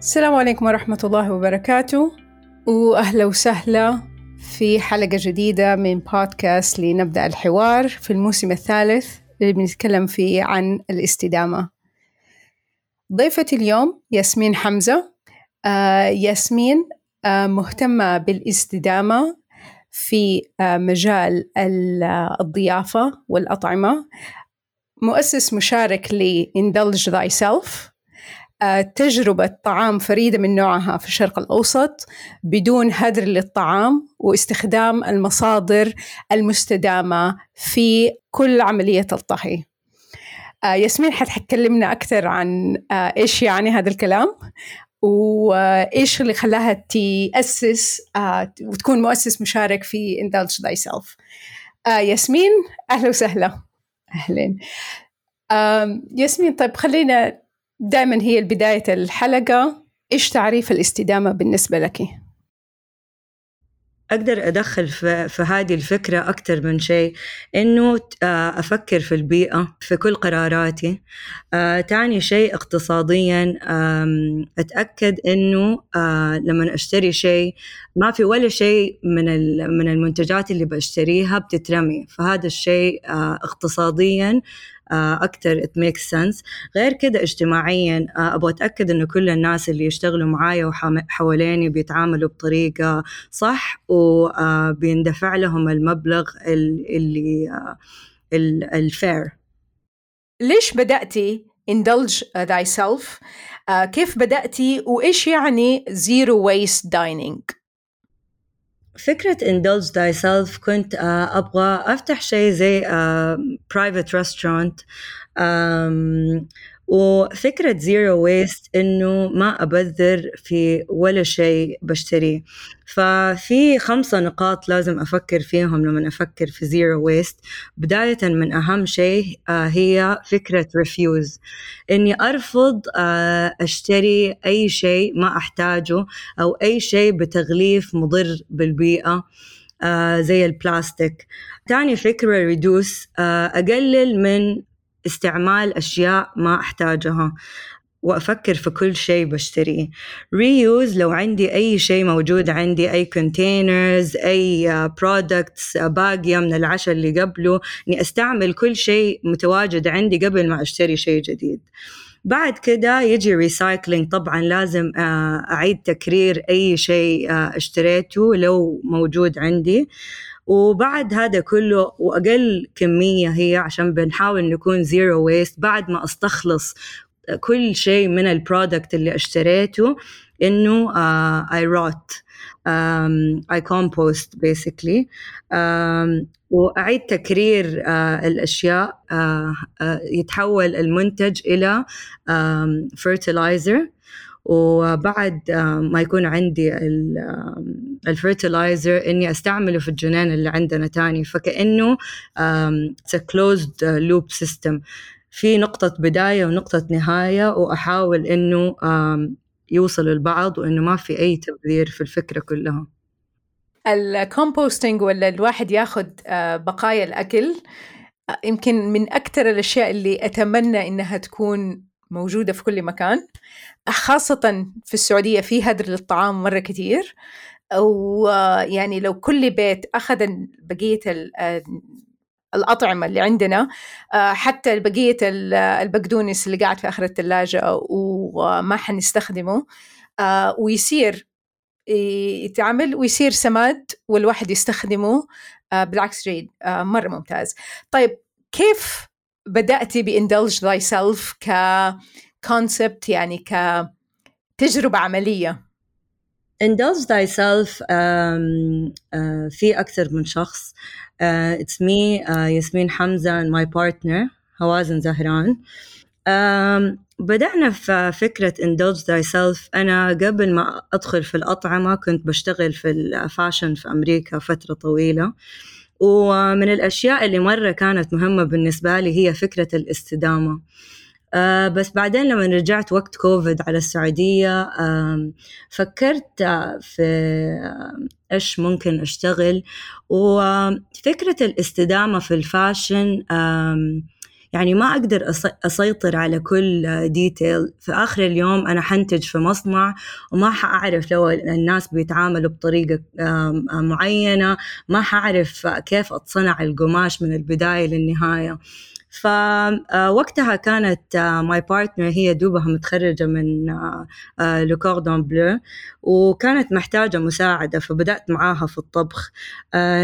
السلام عليكم ورحمة الله وبركاته. وأهلا وسهلا في حلقة جديدة من بودكاست لنبدأ الحوار في الموسم الثالث اللي بنتكلم فيه عن الاستدامة. ضيفتي اليوم ياسمين حمزة. آه ياسمين آه مهتمة بالاستدامة في آه مجال الضيافة والأطعمة. مؤسس مشارك لإندلج Thyself. سيلف تجربة طعام فريدة من نوعها في الشرق الأوسط بدون هدر للطعام واستخدام المصادر المستدامة في كل عملية الطهي. آه ياسمين حتكلمنا أكثر عن آه إيش يعني هذا الكلام؟ وإيش اللي خلاها تأسس آه وتكون مؤسس مشارك في Indulge Thyself. آه ياسمين أهلا وسهلا. أهلين. آه ياسمين طيب خلينا دائما هي بداية الحلقة. إيش تعريف الاستدامة بالنسبة لك؟ أقدر أدخل في, في هذه الفكرة أكثر من شيء إنه آه، أفكر في البيئة في كل قراراتي. آه، تاني شيء اقتصاديا أتأكد إنه آه، لما أشتري شيء ما في ولا شيء من من المنتجات اللي بشتريها بتترمي. فهذا الشيء اقتصاديا أكثر it makes sense. غير كده اجتماعيا أبغى أتأكد إنه كل الناس اللي يشتغلوا معايا وحواليني بيتعاملوا بطريقة صح وبيندفع لهم المبلغ اللي الفير. ليش بدأتي indulge thyself كيف بدأتي وإيش يعني zero waste dining فكرة indulge thyself كنت أبغى أفتح شيء زي private restaurant وفكرة zero waste إنه ما أبذر في ولا شيء بشتريه. ففي خمسة نقاط لازم أفكر فيهم لما أفكر في zero waste بداية من أهم شيء آه، هي فكرة refuse إني أرفض آه، أشتري أي شيء ما أحتاجه أو أي شيء بتغليف مضر بالبيئة آه زي البلاستيك تاني فكرة reduce أقلل من استعمال أشياء ما أحتاجها وأفكر في كل شيء بشتريه. reuse لو عندي أي شيء موجود عندي أي containers أي products باقية من العشاء اللي قبله إني أستعمل كل شيء متواجد عندي قبل ما أشتري شيء جديد. بعد كده يجي recycling طبعا لازم آه، أعيد تكرير أي شيء آه، اشتريته لو موجود عندي. وبعد هذا كله وأقل كمية هي عشان بنحاول نكون zero waste بعد ما أستخلص كل شيء من ال product اللي اشتريته إنه I rot I compost basically وأعيد تكرير uh, الأشياء uh, uh, يتحول المنتج إلى fertilizer. وبعد ما يكون عندي ال fertilizer إني أستعمله في الجنان اللي عندنا تاني. فكأنه a closed loop system. في نقطة بداية ونقطة نهاية وأحاول إنه يوصلوا لبعض وإنه ما في أي تبذير في الفكرة كلها. الكومبوستنج ولا الواحد ياخذ آه، بقايا الأكل آه، يمكن من أكثر الأشياء اللي أتمنى إنها تكون موجودة في كل مكان. خاصة في السعودية في هدر للطعام مرة كتير. ويعني لو كل بيت أخذ بقية الأطعمة اللي عندنا حتى بقية البقدونس اللي قاعد في آخر الثلاجة وما حنستخدمه ويصير يتعمل ويصير سماد والواحد يستخدمه بالعكس جيد مرة ممتاز. طيب كيف بدأتي ب indulge thyself ك concept يعني كتجربة عملية. Indulge thyself um, uh, في أكثر من شخص. Uh, It's me, uh, ياسمين حمزة and my partner هوازن زهران um, بدأنا في فكرة indulge thyself. أنا قبل ما أدخل في الأطعمة كنت بشتغل في ال fashion في أمريكا فترة طويلة. ومن الأشياء اللي مرة كانت مهمة بالنسبة لي هي فكرة الاستدامة. آه بس بعدين لما رجعت وقت كوفيد على السعودية آه فكرت في إيش ممكن أشتغل. وفكرة الاستدامة في ال fashion يعني ما أقدر أسيطر على كل detail في آخر اليوم أنا حأنتج في مصنع وما حأعرف لو الناس بيتعاملوا بطريقة معينة. ما حأعرف كيف أتصنع القماش من البداية للنهاية. فوقتها كانت my partner هي دوبها متخرجة من Le Cordon Bleu وكانت محتاجة مساعدة فبدأت معاها في الطبخ.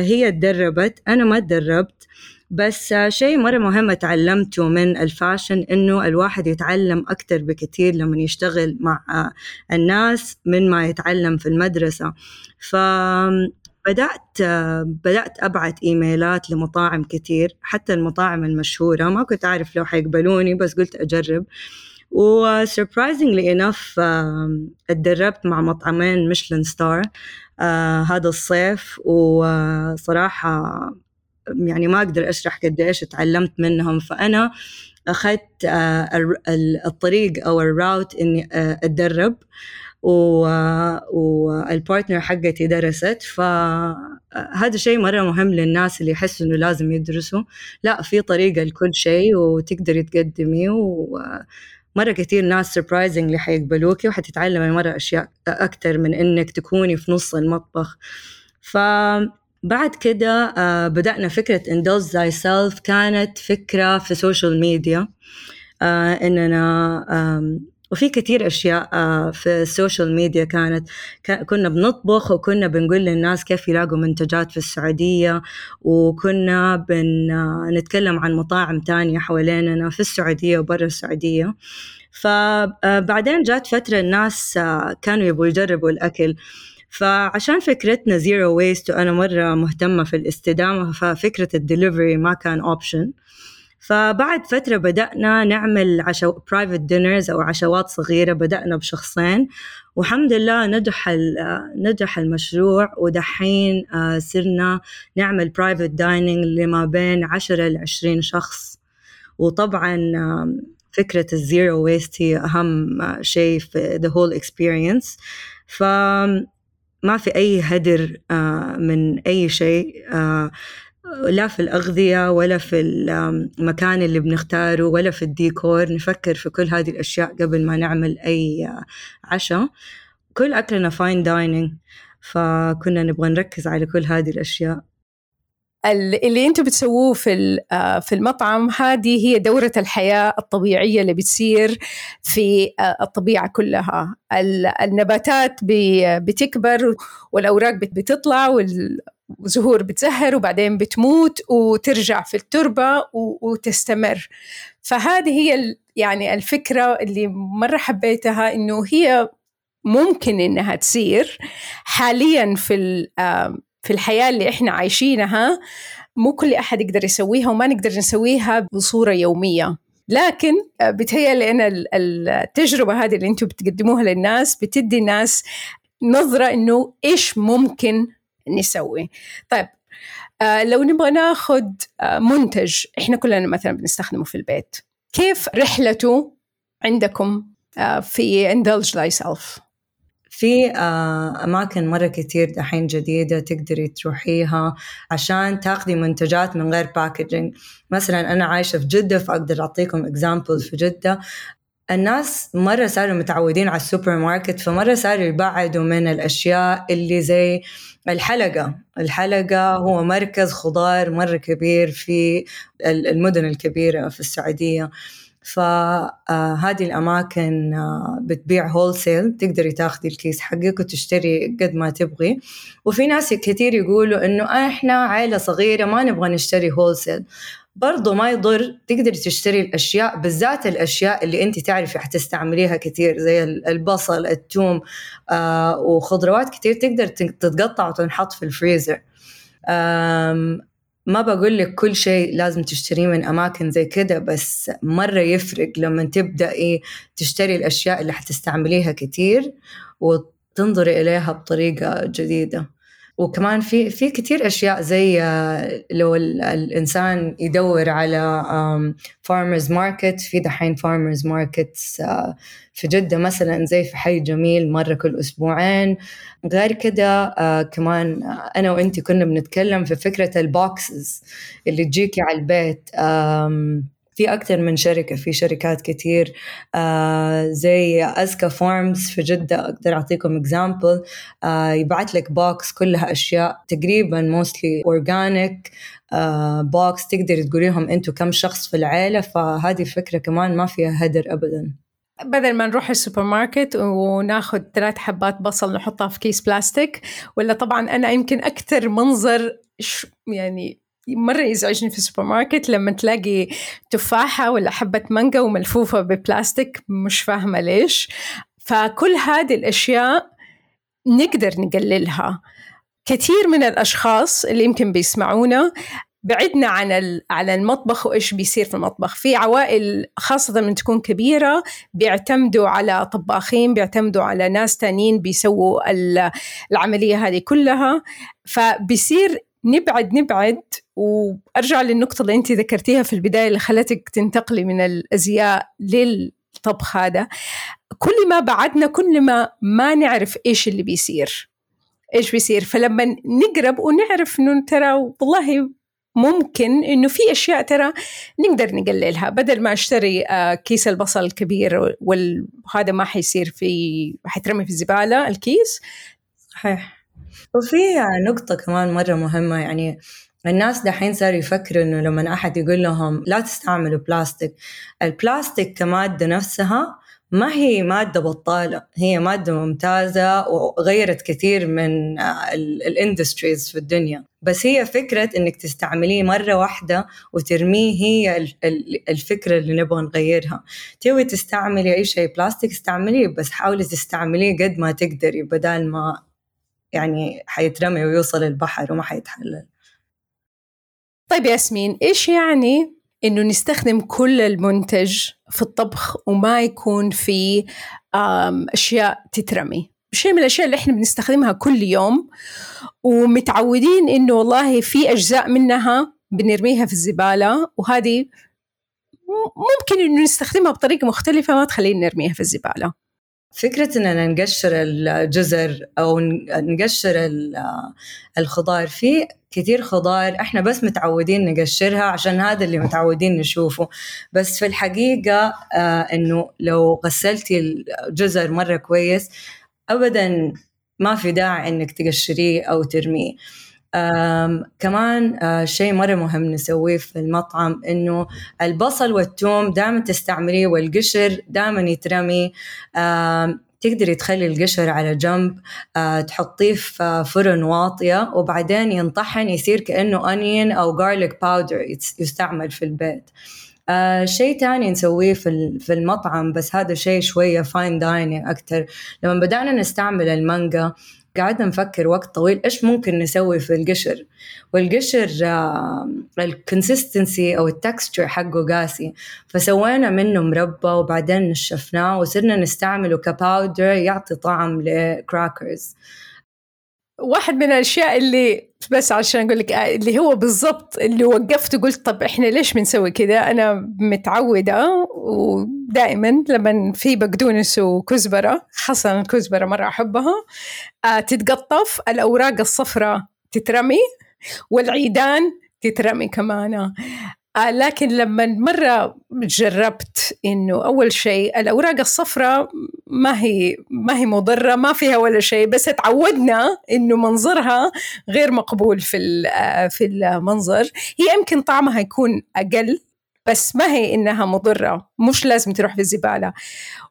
هي تدربت أنا ما تدربت بس شيء مرة مهم تعلمته من الفاشن إنه الواحد يتعلم أكتر بكثير لما يشتغل مع الناس من ما يتعلم في المدرسة. ف بدأت بدأت أبعت إيميلات لمطاعم كتير حتى المطاعم المشهورة. ما كنت أعرف لو حيقبلوني بس قلت أجرب. و surprisingly enough اتدربت مع مطعمين ميشلان ستار هذا الصيف. وصراحة يعني ما أقدر أشرح قديش تعلمت منهم. فأنا أخذت الطريق أو ال route إني أتدرب. وال partner حقتي درست. فهذا شيء مرة مهم للناس اللي يحسوا إنه لازم يدرسوا. لا في طريقة لكل شيء وتقدري تقدمي ومرة كثير ناس surprisingly حيقبلوكي وحتتعلمي مرة أشياء أكثر من إنك تكوني في نص المطبخ. فبعد كده آه، بدأنا فكرة indulge thyself. كانت فكرة في social media آه، إننا وفي كتير أشياء آه، في ال social media كانت. كنا بنطبخ وكنا بنقول للناس كيف يلاقوا منتجات في السعودية وكنا بنتكلم عن مطاعم تانية حواليننا في السعودية وبرا السعودية. فبعدين جات فترة الناس آه، كانوا يبغوا يجربوا الأكل. فعشان فكرتنا zero waste وأنا مرة مهتمة في الاستدامة ففكرة الدليفري ما كان option فبعد فترة بدأنا نعمل عشو private dinners أو عشوات صغيرة بدأنا بشخصين والحمد لله نجح نجح المشروع ودحين آه، صرنا نعمل private dining لما بين عشرة لعشرين شخص. وطبعا فكرة ال zero waste هي أهم شيء في the whole experience. فما في أي هدر آه، من أي شيء آه، لا في الأغذية ولا في المكان اللي بنختاره ولا في الديكور نفكر في كل هذه الأشياء قبل ما نعمل أي عشاء. كل أكلنا fine dining فكنا نبغى نركز على كل هذه الأشياء. اللي أنتم بتسووه في في المطعم هذه هي دورة الحياة الطبيعية اللي بتصير في آه، الطبيعة كلها. النباتات بتكبر والأوراق بتطلع والزهور بتزهر وبعدين بتموت وترجع في التربة وتستمر. فهذه هي يعني الفكرة اللي مرة حبيتها إنه هي ممكن إنها تصير حاليا في في الحياة اللي إحنا عايشينها. مو كل أحد يقدر يسويها وما نقدر نسويها بصورة يومية. لكن آه، بتهيألي أن التجربة هذه اللي أنتم بتقدموها للناس بتدي الناس نظرة إنه إيش ممكن نسوي. طيب آه لو نبغى ناخذ آه منتج إحنا كلنا مثلا بنستخدمه في البيت كيف رحلته عندكم آه في indulge thyself في آه، أماكن مرة كتير دحين جديدة تقدري تروحيها عشان تاخذي منتجات من غير packaging مثلا أنا عايشة في جدة فأقدر أعطيكم example في جدة. الناس مرة صاروا متعودين على السوبرماركت فمرة صاروا يبعدوا من الأشياء اللي زي الحلقة. الحلقة هو مركز خضار مرة كبير في المدن الكبيرة في السعودية. فهذه الأماكن آه، بتبيع wholesale تقدري تاخذي الكيس حقك وتشتري قد ما تبغي. وفي ناس كثير يقولوا إنه إحنا عائلة صغيرة ما نبغى نشتري هول برضو ما يضر تقدري تشتري الأشياء بالذات الأشياء اللي أنت تعرفي حتستعمليها كثير زي البصل الثوم آه وخضروات كثير تقدر تتقطع وتنحط في الفريزر. ما بقول لك كل شيء لازم تشتريه من أماكن زي كده بس مرة يفرق لما تبدأي تشتري الأشياء اللي حتستعمليها كتير وتنظري إليها بطريقة جديدة. وكمان في في كثير أشياء زي آه، لو الإنسان يدور على farmers market في دحين farmers market آه، في جدة مثلا زي في حي جميل مرة كل أسبوعين. غير كده آه، كمان أنا وأنت كنا بنتكلم في فكرة ال boxes اللي تجيكي على البيت في أكثر من شركة في شركات كتير آه زي Azka Farms في جدة أقدر أعطيكم example آه يبعث لك box كلها أشياء تقريبا mostly organic box تقدري تقوليهم أنتوا كم شخص في العيلة فهذه الفكرة كمان ما فيها هدر أبدا. بدل ما نروح السوبر ماركت وناخذ ثلاث حبات بصل نحطها في كيس بلاستيك ولا طبعا أنا يمكن أكثر منظر يعني مرة يزعجني في السوبر ماركت لما تلاقي تفاحة ولا حبة مانجا وملفوفة ببلاستيك مش فاهمة ليش. فكل هذه الأشياء نقدر نقللها. كثير من الأشخاص اللي يمكن بيسمعونا بعدنا عن عن المطبخ وإيش بيصير في المطبخ. في عوائل خاصة من تكون كبيرة بيعتمدوا على طباخين بيعتمدوا على ناس تانيين بيسووا العملية هذه كلها. فبيصير نبعد نبعد وأرجع للنقطة اللي أنت ذكرتيها في البداية اللي خلتك تنتقلي من الأزياء للطبخ هذا. كل ما بعدنا كل ما ما نعرف إيش اللي بيصير إيش بيصير. فلما نقرب ونعرف إنه ترى والله ممكن إنه في أشياء ترى نقدر نقللها. بدل ما أشتري آه، كيس البصل الكبير وهذا ما حيصير في حيترمي في الزبالة الكيس. وفي نقطة كمان مرة مهمة يعني الناس دحين صاروا يفكروا إنه لما أحد يقول لهم لا تستعملوا بلاستيك البلاستيك كمادة نفسها ما هي مادة بطالة هي مادة ممتازة وغيرت كثير من ال industries في الدنيا. بس هي فكرة إنك تستعمليه مرة واحدة وترميه هي الفكرة اللي نبغى نغيرها. تبغي تستعملي أي شيء بلاستيك استعمليه بس حاولي تستعمليه قد ما تقدري بدل ما يعني حيترمي ويوصل البحر وما حيتحلل. طيب ياسمين إيش يعني إنه نستخدم كل المنتج في الطبخ وما يكون في أشياء تترمي؟ شيء من الأشياء اللي إحنا بنستخدمها كل يوم ومتعودين إنه والله في أجزاء منها بنرميها في الزبالة وهذه ممكن إنه نستخدمها بطريقة مختلفة ما تخلينا نرميها في الزبالة. فكرة إننا نقشر الجزر أو نقشر الخضار في كثير خضار إحنا بس متعودين نقشرها عشان هذا اللي متعودين نشوفه. بس في الحقيقة آه إنه لو غسلتي الجزر مرة كويس أبدا ما في داعي إنك تقشريه أو ترميه. كمان شيء مرة مهم نسويه في المطعم إنه البصل والثوم دائما تستعمليه والقشر دائما يترمي. تقدري تخلي القشر على جنب تحطيه في فرن واطية وبعدين ينطحن يصير كأنه onion أو garlic powder يستعمل في البيت. آه شيء تاني نسويه في في المطعم بس هذا شيء شوية fine dining أكتر. لما بدأنا نستعمل المانجا قعدنا نفكر وقت طويل إيش ممكن نسوي في القشر. والقشر ال consistency أو ال texture حقه قاسي. فسوينا منه مربى وبعدين نشفناه وصرنا نستعمله ك powder يعطي طعم ل crackers واحد من الأشياء اللي بس عشان أقول لك اللي هو بالضبط اللي وقفت وقلت طب إحنا ليش بنسوي كذا؟ أنا متعودة ودائما لما في بقدونس وكزبرة خاصه الكزبره مرة أحبها آه، تتقطف الأوراق الصفراء تترمي والعيدان تترمي كمان. آه لكن لما مرة جربت إنه أول شيء الأوراق الصفراء ما هي ما هي مضرة ما فيها ولا شيء بس تعودنا إنه منظرها غير مقبول في آه، في المنظر. هي يمكن طعمها يكون أقل بس ما هي إنها مضرة مش لازم تروح في الزبالة.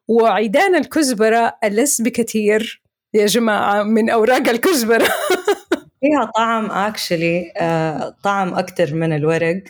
وعيدان الكزبرة ألذ بكثير يا جماعة من أوراق الكزبرة. فيها طعم actually آه، طعم أكثر من الورق.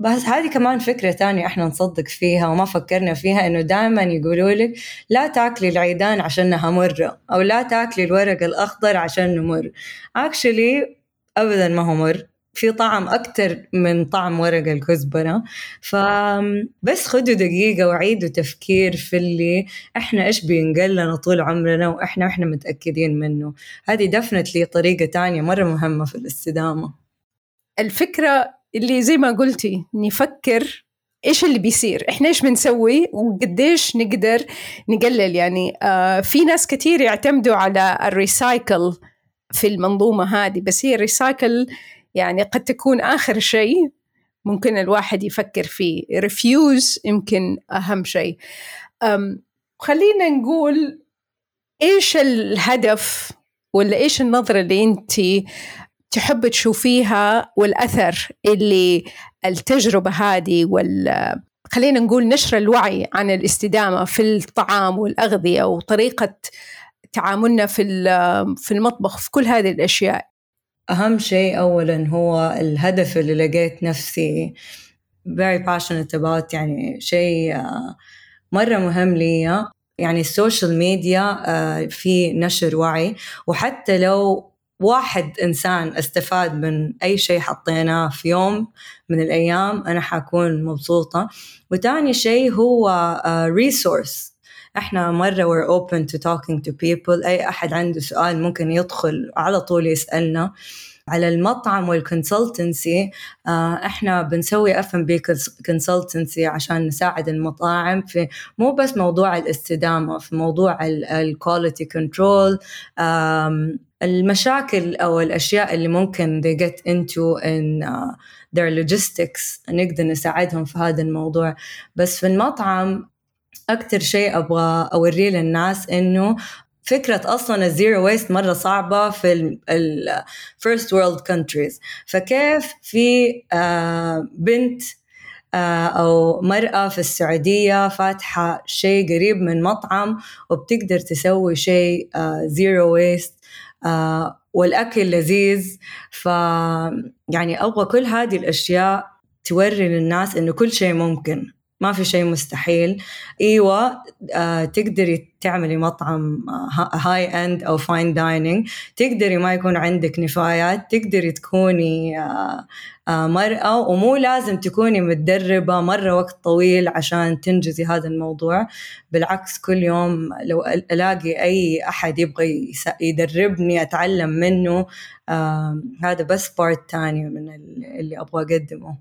بس هذه كمان فكرة تانية إحنا نصدق فيها وما فكرنا فيها إنه دائما يقولوا لك لا تاكلي العيدان عشانها مرة أو لا تاكلي الورق الأخضر عشان مر. actually ابدا ما هو مر. في طعم أكتر من طعم ورق الكزبرة. فبس خدوا دقيقة وعيدوا تفكير في اللي إحنا إيش بينقلنا طول عمرنا وإحنا إحنا متأكدين منه. هذه definitely طريقة تانية مرة مهمة في الاستدامة. الفكرة اللي زي ما قلتي نفكر إيش اللي بيصير؟ إحنا إيش بنسوي؟ وقديش نقدر نقلل؟ يعني آه في ناس كثير يعتمدوا على ال recycle في المنظومة هذه بس هي ال recycle يعني قد تكون آخر شيء ممكن الواحد يفكر فيه. ريفيوز يمكن أهم شيء. خلينا نقول إيش الهدف ولا إيش النظرة اللي أنت تحب تشوفيها والأثر اللي التجربة هذه وال خلينا نقول نشر الوعي عن الاستدامة في الطعام والأغذية وطريقة تعاملنا في في المطبخ في كل هذه الأشياء. أهم شيء أولا هو الهدف اللي لقيت نفسي very passionate about يعني شيء مرة مهم لي يعني ال social media آه، في نشر وعي. وحتى لو واحد إنسان استفاد من أي شيء حطيناه في يوم من الأيام أنا حكون مبسوطة. وتاني شيء هو resource آه، إحنا مرة we're open to talking to people. أي أحد عنده سؤال ممكن يدخل على طول يسألنا. على المطعم وال consultancy آه، إحنا بنسوي F&B consultancy عشان نساعد المطاعم في مو بس موضوع الاستدامة في موضوع ال quality control المشاكل أو الأشياء اللي ممكن they get into in uh, their logistics نقدر نساعدهم في هذا الموضوع. بس في المطعم أكثر شيء أبغى أوريه للناس إنه فكرة أصلا ال zero waste مرة صعبة في ال first world countries. فكيف في آه، بنت آه، أو مرأة في السعودية فاتحة شيء قريب من مطعم وبتقدر تسوي شيء zero waste والأكل لذيذ. ف يعني أبغى كل هذه الأشياء توري للناس إنه كل شيء ممكن. ما في شيء مستحيل. إيوه آه تقدري تعملي مطعم high end أو fine dining تقدري ما يكون عندك نفايات تقدري تكوني آه آه مرأة ومو لازم تكوني متدربة مرة وقت طويل عشان تنجزي هذا الموضوع. بالعكس كل يوم لو ألاقي أي أحد يبغى يدربني أتعلم منه آه هذا بس part تاني من اللي أبغى أقدمه.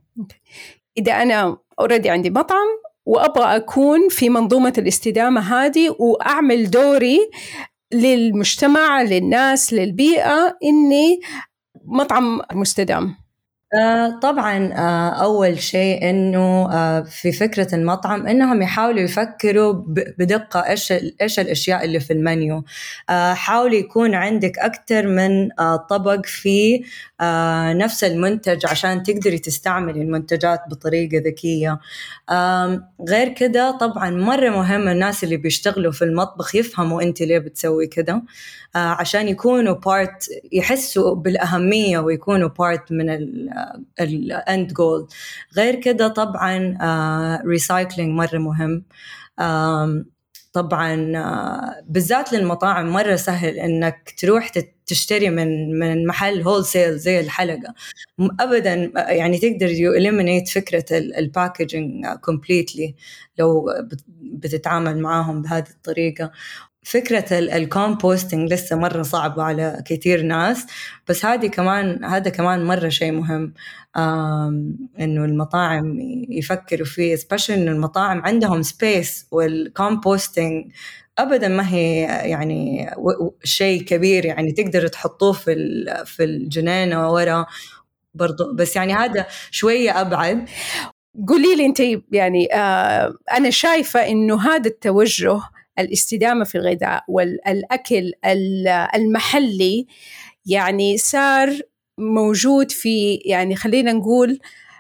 إذا أنا already عندي مطعم وأبغى أكون في منظومة الاستدامة هذه وأعمل دوري للمجتمع للناس للبيئة إني مطعم مستدام. آه طبعا آه أول شيء إنه آه في فكرة المطعم إنهم يحاولوا يفكروا بدقة إيش إيش الأشياء اللي في المنيو. حاولوا يكون عندك أكثر من طبق في نفس المنتج عشان تقدري تستعملي المنتجات بطريقة ذكية. آه غير كده طبعا مرة مهم الناس اللي بيشتغلوا في المطبخ يفهموا أنت ليه بتسوي كده. عشان يكونوا part يحسوا بالأهمية ويكونوا part من ال end goal غير كده طبعا recycling uh, مرة مهم. طبعا uh, بالذات للمطاعم مرة سهل إنك تروح تشتري من من محل wholesale زي الحلقة. ابدا يعني تقدر you eliminate فكرة ال packaging completely لو بتتعامل معاهم بهذه الطريقة. فكرة ال composting لسه مرة صعبة على كثير ناس بس هذه كمان هذا كمان مرة شيء مهم إنه المطاعم يفكروا فيه especially إنه المطاعم عندهم space وال composting ابدا ما هي يعني شيء كبير يعني تقدر تحطوه في في الجنينة ورا برضو بس يعني هذا شوية أبعد. قولي لي أنت يعني آه أنا شايفة إنه هذا التوجه الاستدامة في الغذاء والأكل المحلي يعني صار موجود في يعني خلينا نقول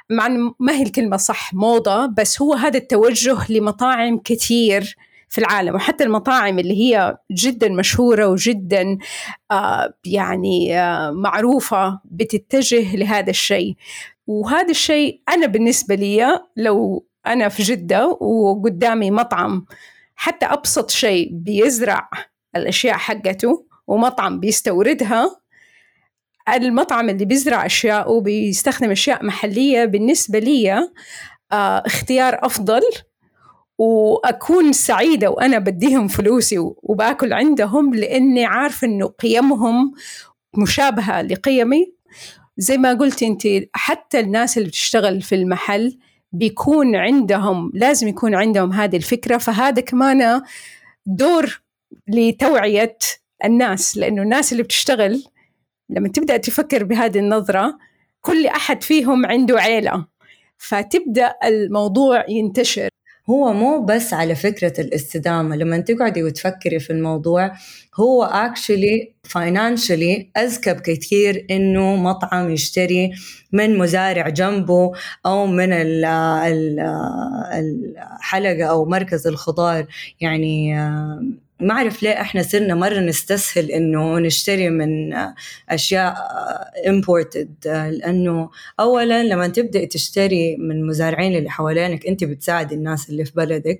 مع ما هي الكلمة صح موضة بس هو هذا التوجه لمطاعم كثير في العالم. وحتى المطاعم اللي هي جدا مشهورة وجدا آه يعني آه معروفة بتتجه لهذا الشيء. وهذا الشيء أنا بالنسبة لي لو أنا في جدة وقدامي مطعم حتى أبسط شيء بيزرع الأشياء حقته ومطعم بيستوردها المطعم اللي بيزرع أشياء وبيستخدم أشياء محلية بالنسبة لي آه اختيار أفضل وأكون سعيدة وأنا بديهم فلوسي وباكل عندهم لأني عارفة إنه قيمهم مشابهة لقيمي. زي ما قلت أنت حتى الناس اللي بتشتغل في المحل بيكون عندهم لازم يكون عندهم هذه الفكرة. فهذا كمان دور لتوعية الناس لأنه الناس اللي بتشتغل لما تبدأ تفكر بهذه النظرة كل أحد فيهم عنده عيلة. فتبدأ الموضوع ينتشر. هو مو بس على فكرة الاستدامة لما تقعدي وتفكري في الموضوع هو actually financially أذكى بكثير إنه مطعم يشتري من مزارع جنبه أو من الحلقة أو مركز الخضار يعني ما أعرف ليه إحنا صرنا مرة نستسهل إنه نشتري من أشياء imported لأنه أولا لما تبدأ تشتري من المزارعين اللي حوالينك أنت بتساعد الناس اللي في بلدك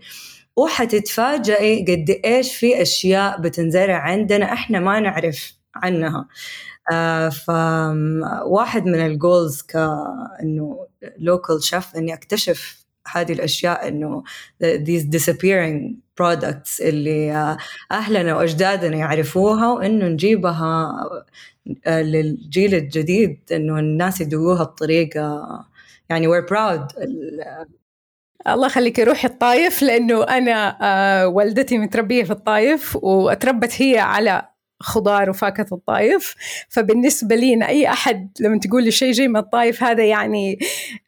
وحتتفاجئي قد إيش في أشياء بتنزرع عندنا إحنا ما نعرف عنها. آه فواحد من ال goals كأنه local chef إني أكتشف هذه الأشياء إنه these disappearing products اللي أهلنا وأجدادنا يعرفوها وإنه نجيبها آه، للجيل الجديد إنه الناس يدوقوها بطريقة يعني we're proud. الله يخليك روحي الطايف لأنه أنا آه، والدتي متربية في الطايف وأتربت هي على خضار وفاكهة الطايف. فبالنسبة لي أي أحد لما تقول لي شيء جاي من الطايف هذا يعني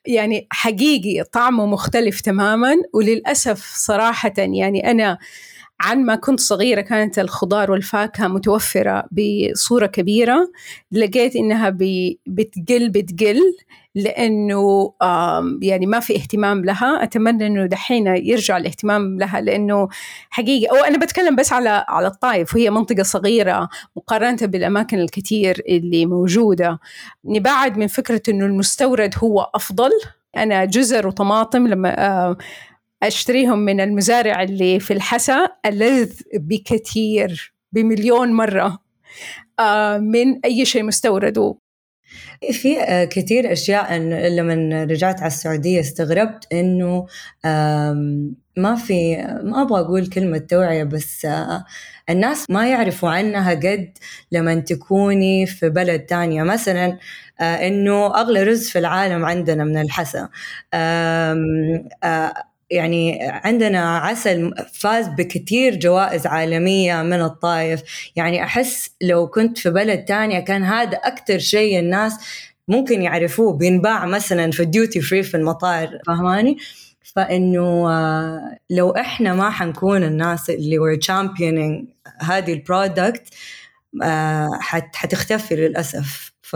يعني حقيقي طعمه مختلف تماما. وللأسف صراحة يعني أنا عن ما كنت صغيرة كانت الخضار والفاكهة متوفرة بصورة كبيرة. لقيت إنها بتقل بتقل. لأنه يعني ما في اهتمام لها. أتمنى إنه دحين يرجع الاهتمام لها لأنه حقيقة أو أنا بتكلم بس على على الطائف وهي منطقة صغيرة مقارنة بالأماكن الكثير اللي موجودة. نبعد من فكرة إنه المستورد هو أفضل أنا جزر وطماطم لما أشتريهم من المزارع اللي في الحسا ألذ بكثير بمليون مرة من أي شيء مستورد. في آه، كثير أشياء لما رجعت على السعودية استغربت إنه ما في ما أبغى أقول كلمة توعية بس آه، الناس ما يعرفوا عنها قد لما تكوني في بلد تانية. مثلا آه، إنه أغلى رز في العالم عندنا من الحسا. يعني عندنا عسل فاز بكثير جوائز عالمية من الطايف يعني أحس لو كنت في بلد تانية كان هذا أكثر شيء الناس ممكن يعرفوه بينباع مثلا في ال duty free في المطار فهماني؟ فإنه آه، لو إحنا ما حنكون الناس اللي we're championing هذه البرودكت آه، حتختفي للأسف. ف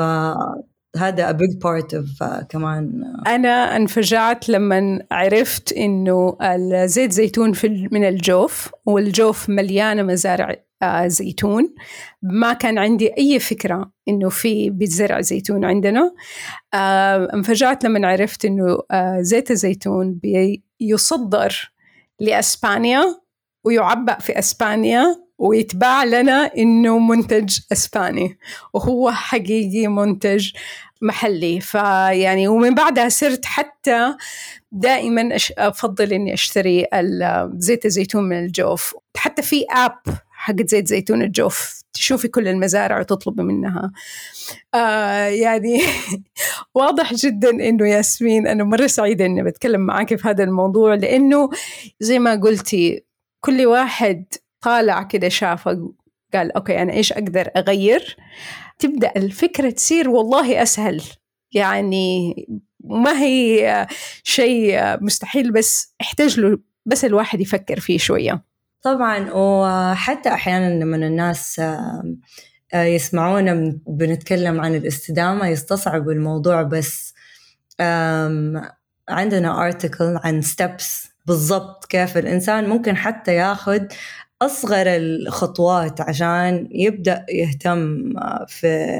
هذا a big part of uh, كمان uh... أنا انفجعت لما عرفت إنه الزيت زيتون في من الجوف والجوف مليانة مزارع uh, زيتون. ما كان عندي أي فكرة إنه في بيتزرع زيتون عندنا. uh, انفجعت لما عرفت إنه uh, زيت الزيتون بيصدر لأسبانيا ويعبأ في أسبانيا. ويتباع لنا إنه منتج إسباني وهو حقيقي منتج محلي. فيعني ومن بعدها صرت حتى دائما أفضل إني أشتري زيت الزيتون من الجوف. حتى في اب حق زيت زيتون الجوف تشوفي كل المزارع وتطلبي منها. آه يعني واضح جدا إنه ياسمين أنا مرة سعيدة إني بتكلم معك في هذا الموضوع لأنه زي ما قلتي كل واحد طالع كده شافه قال أوكي أنا إيش أقدر أغير؟ تبدأ الفكرة تصير والله أسهل. يعني ما هي شيء مستحيل بس يحتاج له بس الواحد يفكر فيه شوية. طبعا وحتى أحيانا لما الناس يسمعونا بنتكلم عن الاستدامة يستصعبوا الموضوع بس عندنا ارتكل عن ستبس بالضبط كيف الإنسان ممكن حتى ياخذ أصغر الخطوات عشان يبدأ يهتم في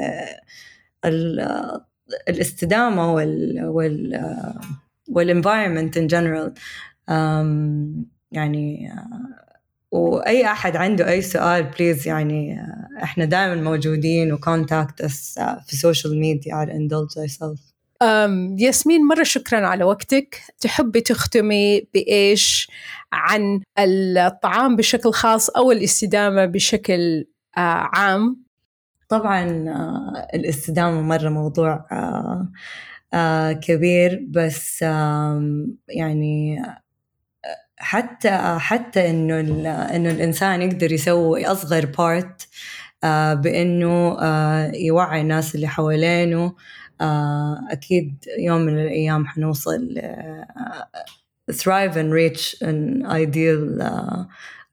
الاستدامة وال وال والenvironment in general. يعني وأي أحد عنده أي سؤال please يعني إحنا دائما موجودين و contact us في ال social media على indulge thyself ياسمين مرة شكرا على وقتك. تحبي تختمي بإيش؟ عن الطعام بشكل خاص أو الاستدامة بشكل آه، عام. طبعا آه، الاستدامة مرة موضوع آه، كبير بس يعني حتى حتى إنه إنه الإنسان يقدر يسوي أصغر part بإنه يوعي الناس اللي حوالينه أكيد يوم من الأيام حنوصل thrive and reach an ideal uh,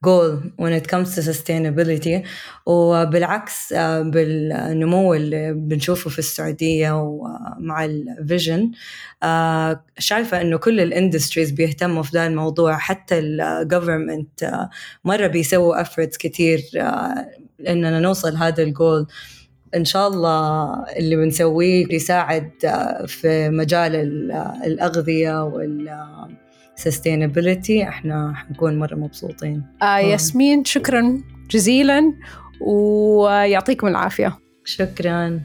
goal when it comes to sustainability. وبالعكس بالنمو اللي بنشوفه في السعودية ومع ال vision شايفة إنه كل ال industries بيهتموا في ذا الموضوع. حتى ال government مرة بيسووا efforts كتير إننا نوصل هذا الجول إن شاء الله اللي بنسويه بيساعد في مجال الأغذية وال sustainability. إحنا حنكون مرة مبسوطين. آه. ياسمين شكرا جزيلا ويعطيكم العافية. شكرا.